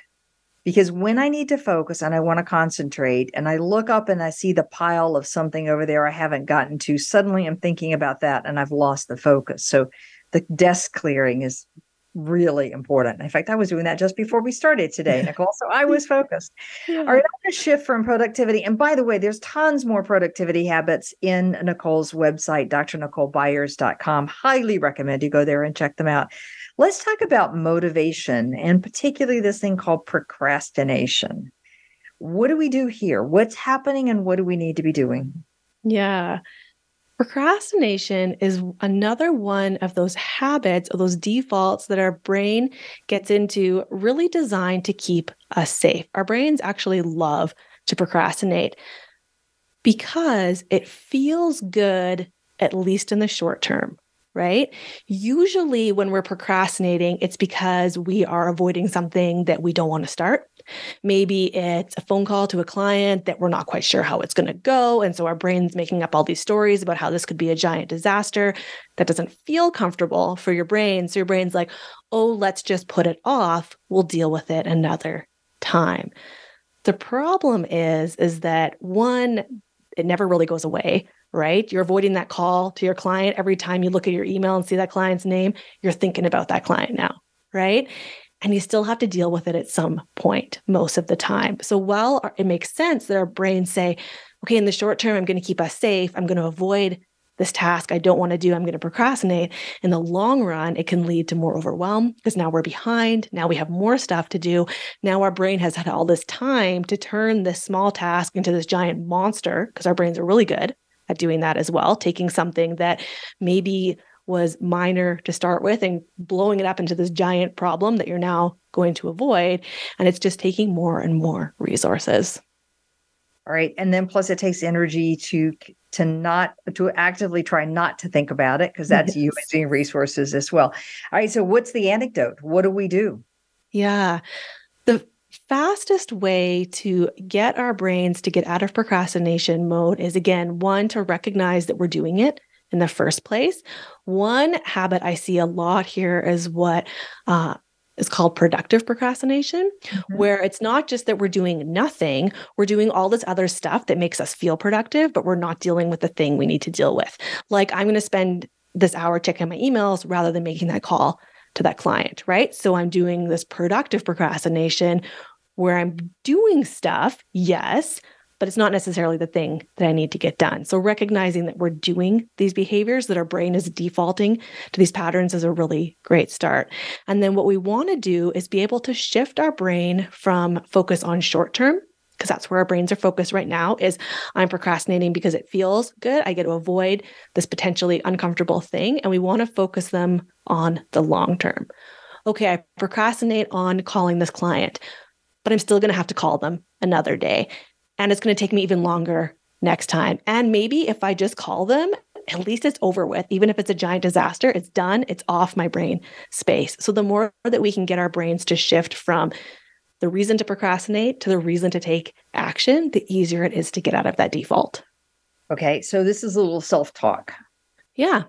[SPEAKER 1] Because when I need to focus and I want to concentrate and I look up and I see the pile of something over there I haven't gotten to, suddenly I'm thinking about that and I've lost the focus. So the desk clearing is really important. In fact, I was doing that just before we started today, Nicole. So I was focused. Yeah. All right, I'm going to shift from productivity. And by the way, there's tons more productivity habits in Nicole's website, drnicolebyers.com. Highly recommend you go there and check them out. Let's talk about motivation and particularly this thing called procrastination. What do we do here? What's happening and what do we need to be doing?
[SPEAKER 2] Yeah. Procrastination is another one of those habits or those defaults that our brain gets into, really designed to keep us safe. Our brains actually love to procrastinate because it feels good, at least in the short term right? Usually, when we're procrastinating, it's because we are avoiding something that we don't want to start. Maybe it's a phone call to a client that we're not quite sure how it's going to go. And so our brain's making up all these stories about how this could be a giant disaster that doesn't feel comfortable for your brain. So your brain's like, oh, let's just put it off. We'll deal with it another time. The problem is, is that one, it never really goes away, right? You're avoiding that call to your client every time you look at your email and see that client's name, you're thinking about that client now, right? And you still have to deal with it at some point most of the time. So while it makes sense that our brains say, okay, in the short term, I'm going to keep us safe, I'm going to avoid this task I don't want to do, I'm going to procrastinate. In the long run, it can lead to more overwhelm because now we're behind. Now we have more stuff to do. Now our brain has had all this time to turn this small task into this giant monster because our brains are really good at doing that as well, taking something that maybe was minor to start with and blowing it up into this giant problem that you're now going to avoid. And it's just taking more and more resources.
[SPEAKER 1] All right. And then plus it takes energy to to not to actively try not to think about it because that's yes. using resources as well. All right. So what's the anecdote? What do we do?
[SPEAKER 2] Yeah. The fastest way to get our brains to get out of procrastination mode is again, one, to recognize that we're doing it in the first place. One habit I see a lot here is what uh, is called productive procrastination, mm-hmm. where it's not just that we're doing nothing, we're doing all this other stuff that makes us feel productive, but we're not dealing with the thing we need to deal with. Like, I'm going to spend this hour checking my emails rather than making that call to that client, right? So I'm doing this productive procrastination where I'm doing stuff, yes, but it's not necessarily the thing that I need to get done. So recognizing that we're doing these behaviors, that our brain is defaulting to these patterns is a really great start. And then what we want to do is be able to shift our brain from focus on short term because that's where our brains are focused right now is i'm procrastinating because it feels good i get to avoid this potentially uncomfortable thing and we want to focus them on the long term okay i procrastinate on calling this client but i'm still going to have to call them another day and it's going to take me even longer next time. And maybe if I just call them, at least it's over with. Even if it's a giant disaster, it's done, it's off my brain space. So the more that we can get our brains to shift from the reason to procrastinate to the reason to take action, the easier it is to get out of that default.
[SPEAKER 1] Okay, so this is a little self-talk.
[SPEAKER 2] Yeah.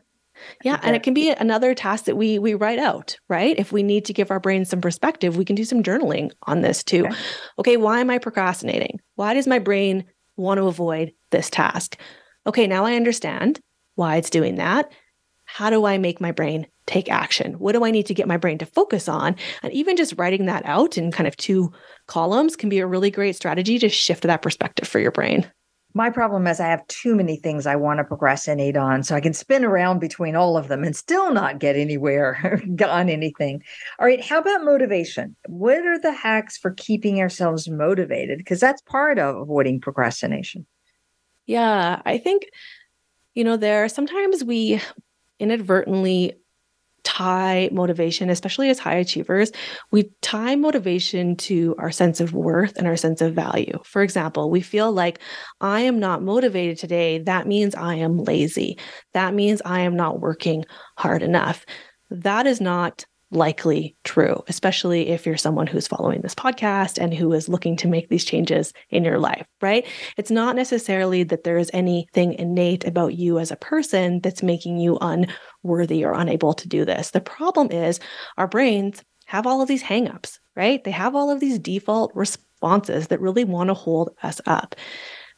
[SPEAKER 2] Yeah, and it can be another task that we we write out, right? If we need to give our brain some perspective, we can do some journaling on this too. Okay. okay, why am I procrastinating? Why does my brain want to avoid this task? Okay, now I understand why it's doing that. How do I make my brain take action? What do I need to get my brain to focus on? And even just writing that out in kind of two columns can be a really great strategy to shift that perspective for your brain.
[SPEAKER 1] My problem is I have too many things I want to procrastinate on. So I can spin around between all of them and still not get anywhere on anything. All right. How about motivation? What are the hacks for keeping ourselves motivated? Because that's part of avoiding procrastination.
[SPEAKER 2] Yeah. I think, you know, there sometimes we inadvertently tie motivation, especially as high achievers, we tie motivation to our sense of worth and our sense of value. For example, we feel like I am not motivated today. That means I am lazy. That means I am not working hard enough. That is not likely true, especially if you're someone who's following this podcast and who is looking to make these changes in your life, right? It's not necessarily that there is anything innate about you as a person that's making you unworthy or unable to do this. The problem is our brains have all of these hangups, right? They have all of these default responses that really want to hold us up.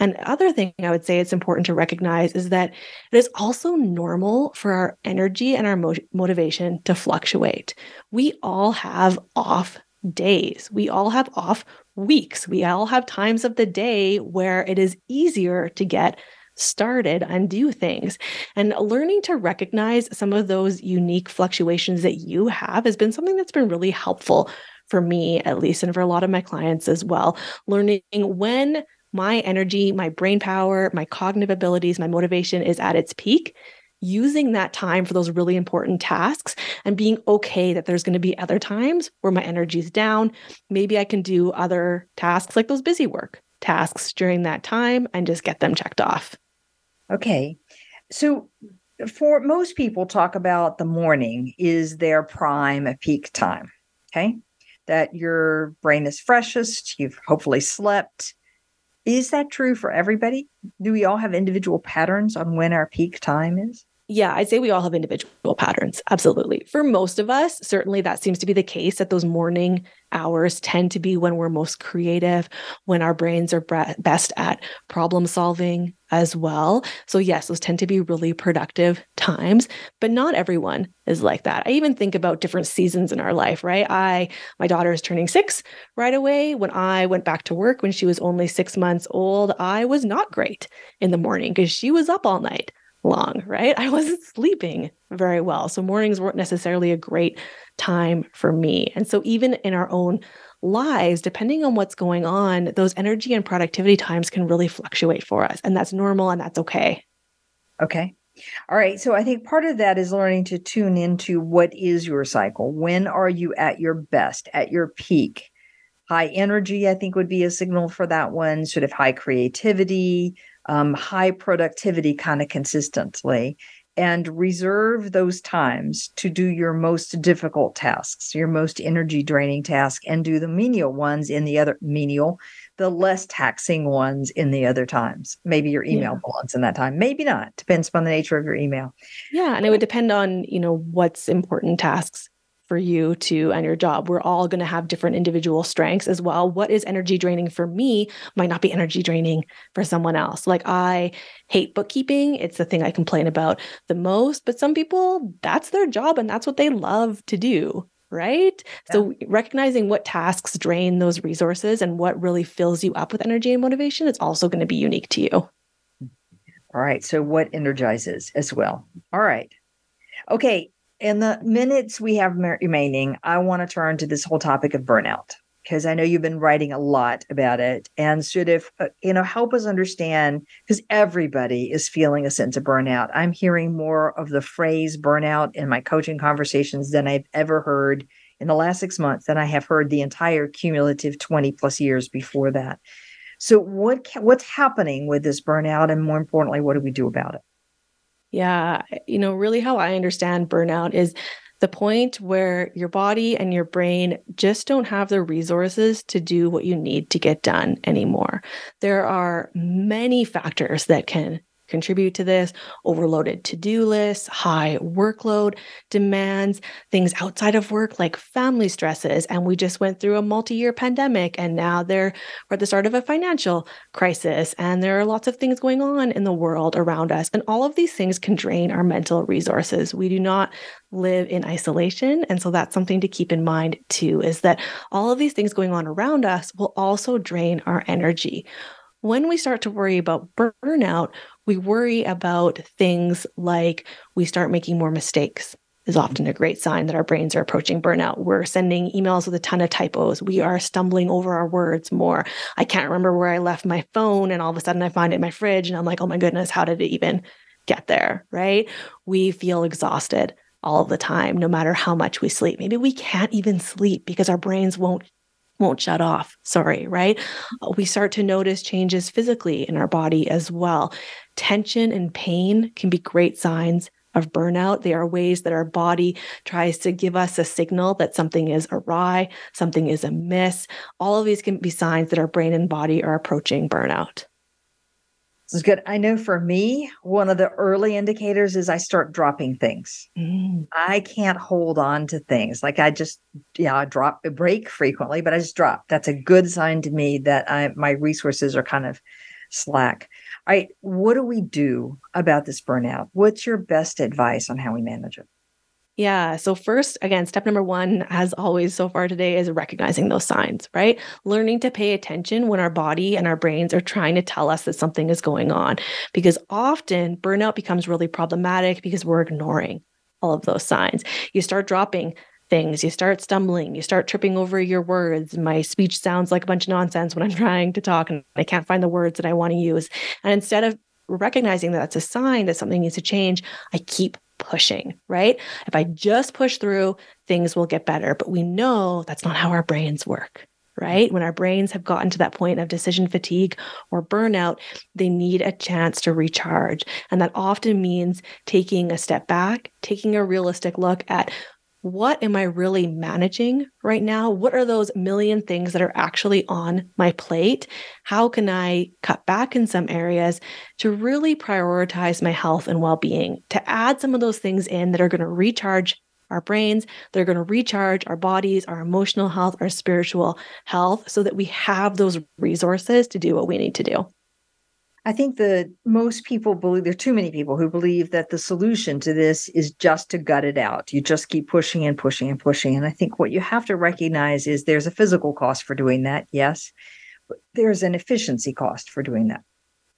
[SPEAKER 2] And other thing I would say it's important to recognize is that it is also normal for our energy and our mo- motivation to fluctuate. We all have off days. We all have off weeks. We all have times of the day where it is easier to get started and do things. And learning to recognize some of those unique fluctuations that you have has been something that's been really helpful for me, at least, and for a lot of my clients as well. Learning when my energy, my brain power, my cognitive abilities, my motivation is at its peak, using that time for those really important tasks and being okay that there's going to be other times where my energy is down. Maybe I can do other tasks like those busy work tasks during that time and just get them checked off.
[SPEAKER 1] Okay. So for most people talk about the morning is their prime peak time. Okay. That your brain is freshest, you've hopefully slept, is that true for everybody? Do we all have individual patterns on when our peak time is?
[SPEAKER 2] Yeah, I'd say we all have individual patterns. Absolutely. For most of us, certainly that seems to be the case that those morning hours tend to be when we're most creative, when our brains are best at problem solving as well. So, yes, those tend to be really productive times, but not everyone is like that. I even think about different seasons in our life, right? I, my daughter is turning six right away. When I went back to work when she was only six months old, I was not great in the morning because she was up all night long, right? I wasn't sleeping very well. So mornings weren't necessarily a great time for me. And so even in our own lives, depending on what's going on, those energy and productivity times can really fluctuate for us. And that's normal and that's okay.
[SPEAKER 1] Okay. All right. So I think part of that is learning to tune into what is your cycle. When are you at your best, at your peak? High energy, I think, would be a signal for that one, sort of high creativity, um, high productivity kind of consistently and reserve those times to do your most difficult tasks, your most energy draining task, and do the menial ones in the other menial, the less taxing ones in the other times. Maybe your email yeah. belongs in that time, maybe not. Depends upon the nature of your email.
[SPEAKER 2] Yeah, and it would depend on you know what's important tasks for you to and your job. We're all going to have different individual strengths as well. What is energy draining for me might not be energy draining for someone else. Like I hate bookkeeping, it's the thing I complain about the most, but some people that's their job and that's what they love to do. Right. Yeah. So, recognizing what tasks drain those resources and what really fills you up with energy and motivation is also going to be unique to you.
[SPEAKER 1] All right. So, what energizes as well? All right. Okay in the minutes we have remaining, I want to turn to this whole topic of burnout because I know you've been writing a lot about it and sort of, uh, you know, help us understand because everybody is feeling a sense of burnout. I'm hearing more of the phrase burnout in my coaching conversations than I've ever heard in the last six months than I have heard the entire cumulative 20 plus years before that. So what what's happening with this burnout and more importantly, what do we do about it?
[SPEAKER 2] Yeah. Eh, you know, really how I understand burnout is the point where your body and your brain just don't have the resources to do what you need to get done anymore. There are many factors that can contribute to this overloaded to do lists, high workload demands, things outside of work like family stresses. And we just went through a multi year pandemic, and now they're we're at the start of a financial crisis. And there are lots of things going on in the world around us. And all of these things can drain our mental resources. We do not live in isolation. And so that's something to keep in mind too is that all of these things going on around us will also drain our energy. When we start to worry about burnout, we worry about things like we start making more mistakes is mm-hmm. often a great sign that our brains are approaching burnout. We're sending emails with a ton of typos. We are stumbling over our words more. I can't remember where I left my phone, and all of a sudden I find it in my fridge, and I'm like, oh my goodness, how did it even get there? Right? We feel exhausted all the time, no matter how much we sleep. Maybe we can't even sleep because our brains won't won't shut off. Sorry, right? Uh, we start to notice changes physically in our body as well. Tension and pain can be great signs of burnout. They are ways that our body tries to give us a signal that something is awry, something is amiss. All of these can be signs that our brain and body are approaching burnout.
[SPEAKER 1] This is good. I know for me, one of the early indicators is I start dropping things. Mm. I can't hold on to things. Like I just, yeah, I drop a break frequently, but I just drop. That's a good sign to me that I, my resources are kind of slack. All right. What do we do about this burnout? What's your best advice on how we manage it?
[SPEAKER 2] Yeah. So, first, again, step number one, as always so far today, is recognizing those signs, right? Learning to pay attention when our body and our brains are trying to tell us that something is going on. Because often burnout becomes really problematic because we're ignoring all of those signs. You start dropping things, you start stumbling, you start tripping over your words. My speech sounds like a bunch of nonsense when I'm trying to talk and I can't find the words that I want to use. And instead of recognizing that that's a sign that something needs to change, I keep pushing, right? If I just push through, things will get better. But we know that's not how our brains work, right? When our brains have gotten to that point of decision fatigue or burnout, they need a chance to recharge. And that often means taking a step back, taking a realistic look at what am I really managing right now? What are those million things that are actually on my plate? How can I cut back in some areas to really prioritize my health and well being, to add some of those things in that are going to recharge our brains, they're going to recharge our bodies, our emotional health, our spiritual health, so that we have those resources to do what we need to do.
[SPEAKER 1] I think that most people believe there are too many people who believe that the solution to this is just to gut it out. You just keep pushing and pushing and pushing. And I think what you have to recognize is there's a physical cost for doing that, yes, but there's an efficiency cost for doing that.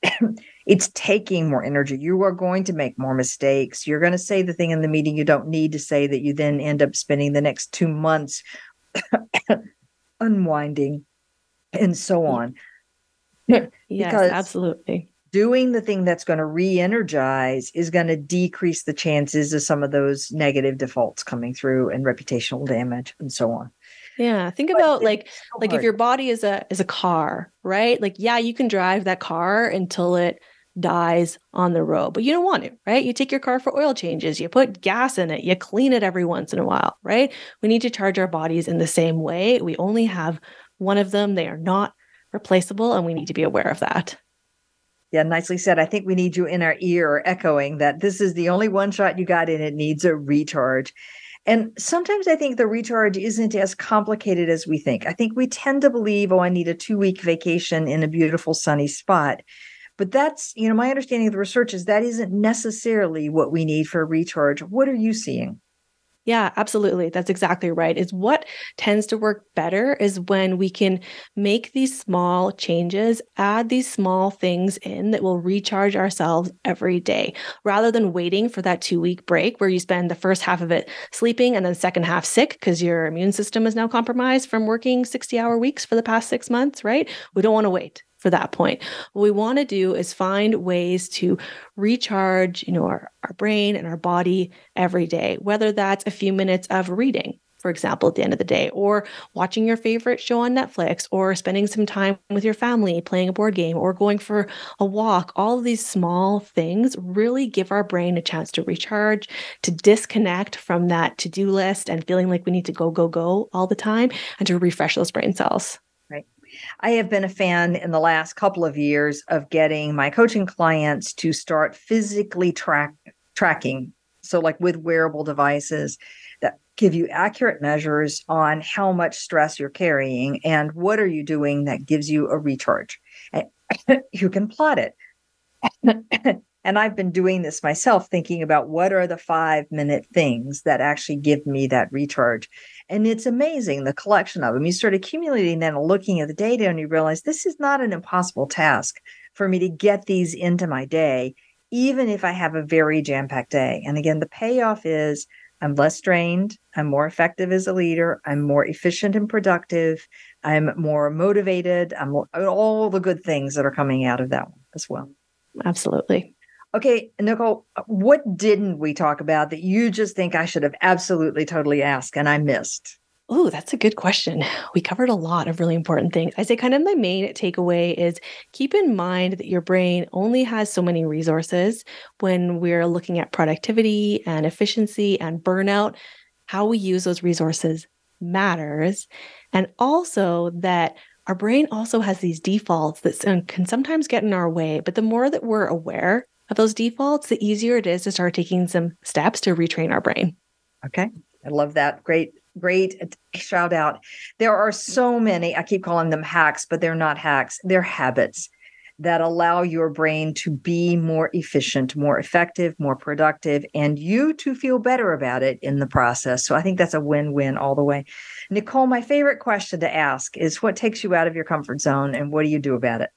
[SPEAKER 1] it's taking more energy. You are going to make more mistakes. You're going to say the thing in the meeting you don't need to say that you then end up spending the next two months unwinding and so mm. on.
[SPEAKER 2] yes, because absolutely.
[SPEAKER 1] Doing the thing that's going to re energize is going to decrease the chances of some of those negative defaults coming through and reputational damage and so on.
[SPEAKER 2] Yeah, think but about like so like if your body is a is a car, right? Like yeah, you can drive that car until it dies on the road, but you don't want it, right? You take your car for oil changes, you put gas in it, you clean it every once in a while, right? We need to charge our bodies in the same way. We only have one of them. They are not replaceable, and we need to be aware of that.
[SPEAKER 1] Yeah, nicely said. I think we need you in our ear echoing that this is the only one shot you got and it needs a recharge. And sometimes I think the recharge isn't as complicated as we think. I think we tend to believe, oh, I need a two week vacation in a beautiful sunny spot. But that's, you know, my understanding of the research is that isn't necessarily what we need for a recharge. What are you seeing?
[SPEAKER 2] Yeah, absolutely. That's exactly right. Is what tends to work better is when we can make these small changes, add these small things in that will recharge ourselves every day rather than waiting for that 2-week break where you spend the first half of it sleeping and then second half sick because your immune system is now compromised from working 60-hour weeks for the past 6 months, right? We don't want to wait for that point. What we want to do is find ways to recharge, you know, our, our brain and our body every day, whether that's a few minutes of reading, for example, at the end of the day, or watching your favorite show on Netflix, or spending some time with your family playing a board game, or going for a walk. All of these small things really give our brain a chance to recharge, to disconnect from that to do list and feeling like we need to go, go, go all the time, and to refresh those brain cells.
[SPEAKER 1] I have been a fan in the last couple of years of getting my coaching clients to start physically track tracking. So, like with wearable devices that give you accurate measures on how much stress you're carrying and what are you doing that gives you a recharge. And you can plot it. and I've been doing this myself, thinking about what are the five minute things that actually give me that recharge. And it's amazing the collection of them. You start accumulating them and looking at the data, and you realize this is not an impossible task for me to get these into my day, even if I have a very jam packed day. And again, the payoff is I'm less drained. I'm more effective as a leader. I'm more efficient and productive. I'm more motivated. I'm all the good things that are coming out of that one as well.
[SPEAKER 2] Absolutely.
[SPEAKER 1] Okay, Nicole, what didn't we talk about that you just think I should have absolutely totally asked and I missed?
[SPEAKER 2] Oh, that's a good question. We covered a lot of really important things. I say, kind of, my main takeaway is keep in mind that your brain only has so many resources when we're looking at productivity and efficiency and burnout. How we use those resources matters. And also that our brain also has these defaults that can sometimes get in our way. But the more that we're aware of those defaults, the easier it is to start taking some steps to retrain our brain.
[SPEAKER 1] Okay. I love that. Great, great shout out. There are so many, I keep calling them hacks, but they're not hacks, they're habits that allow your brain to be more efficient, more effective, more productive, and you to feel better about it in the process. So I think that's a win win all the way. Nicole, my favorite question to ask is what takes you out of your comfort zone and what do you do about it?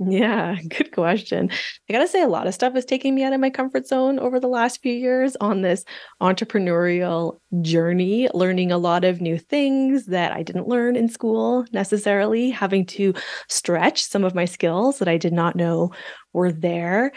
[SPEAKER 2] Yeah, good question. I got to say, a lot of stuff is taking me out of my comfort zone over the last few years on this entrepreneurial journey, learning a lot of new things that I didn't learn in school necessarily, having to stretch some of my skills that I did not know were there.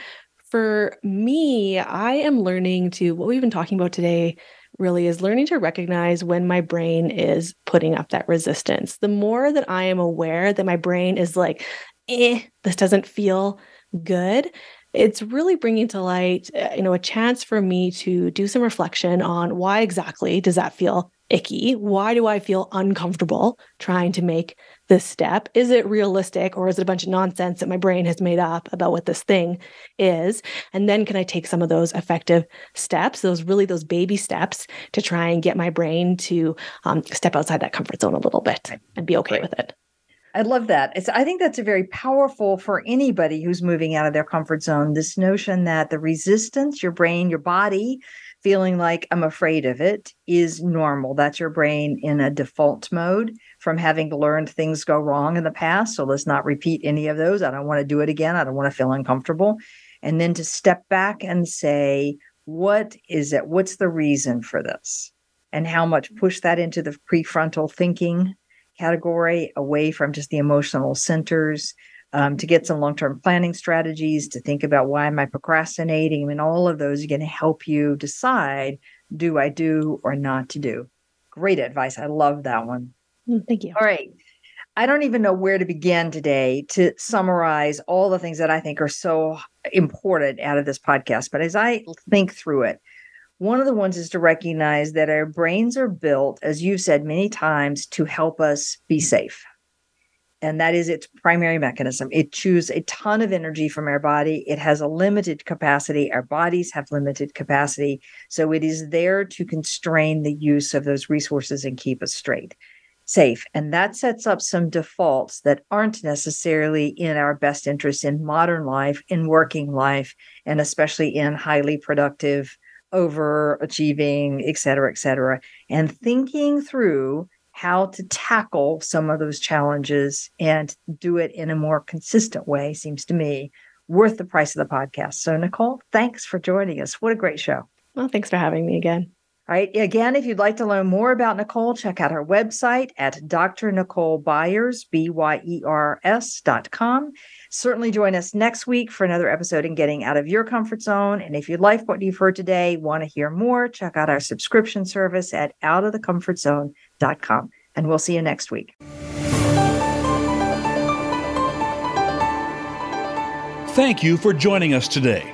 [SPEAKER 2] For me, I am learning to what we've been talking about today really is learning to recognize when my brain is putting up that resistance. The more that I am aware that my brain is like, eh, this doesn't feel good, it's really bringing to light, uh, you know, a chance for me to do some reflection on why exactly does that feel icky? Why do I feel uncomfortable trying to make this step? Is it realistic or is it a bunch of nonsense that my brain has made up about what this thing is? And then can I take some of those effective steps, those really those baby steps to try and get my brain to um, step outside that comfort zone a little bit and be okay with it?
[SPEAKER 1] I love that. It's I think that's a very powerful for anybody who's moving out of their comfort zone. This notion that the resistance, your brain, your body feeling like I'm afraid of it is normal. That's your brain in a default mode from having learned things go wrong in the past. So let's not repeat any of those. I don't want to do it again. I don't want to feel uncomfortable. And then to step back and say, what is it? What's the reason for this? And how much push that into the prefrontal thinking category away from just the emotional centers um, to get some long term planning strategies, to think about why am I procrastinating? I mean, all of those are going to help you decide do I do or not to do. Great advice. I love that one.
[SPEAKER 2] Mm, thank you.
[SPEAKER 1] All right. I don't even know where to begin today to summarize all the things that I think are so important out of this podcast. But as I think through it, one of the ones is to recognize that our brains are built, as you've said many times, to help us be safe and that is its primary mechanism. It chews a ton of energy from our body. It has a limited capacity. Our bodies have limited capacity. So it is there to constrain the use of those resources and keep us straight, safe. And that sets up some defaults that aren't necessarily in our best interest in modern life, in working life, and especially in highly productive, overachieving, et cetera, et cetera. And thinking through how to tackle some of those challenges and do it in a more consistent way seems to me worth the price of the podcast. So, Nicole, thanks for joining us. What a great show.
[SPEAKER 2] Well, thanks for having me again.
[SPEAKER 1] All right. Again, if you'd like to learn more about Nicole, check out her website at Dr. Nicole Byers, B Y E R S dot com. Certainly join us next week for another episode in Getting Out of Your Comfort Zone. And if you like what you've heard today, want to hear more, check out our subscription service at outofthecomfortzone.com. And we'll see you next week.
[SPEAKER 4] Thank you for joining us today.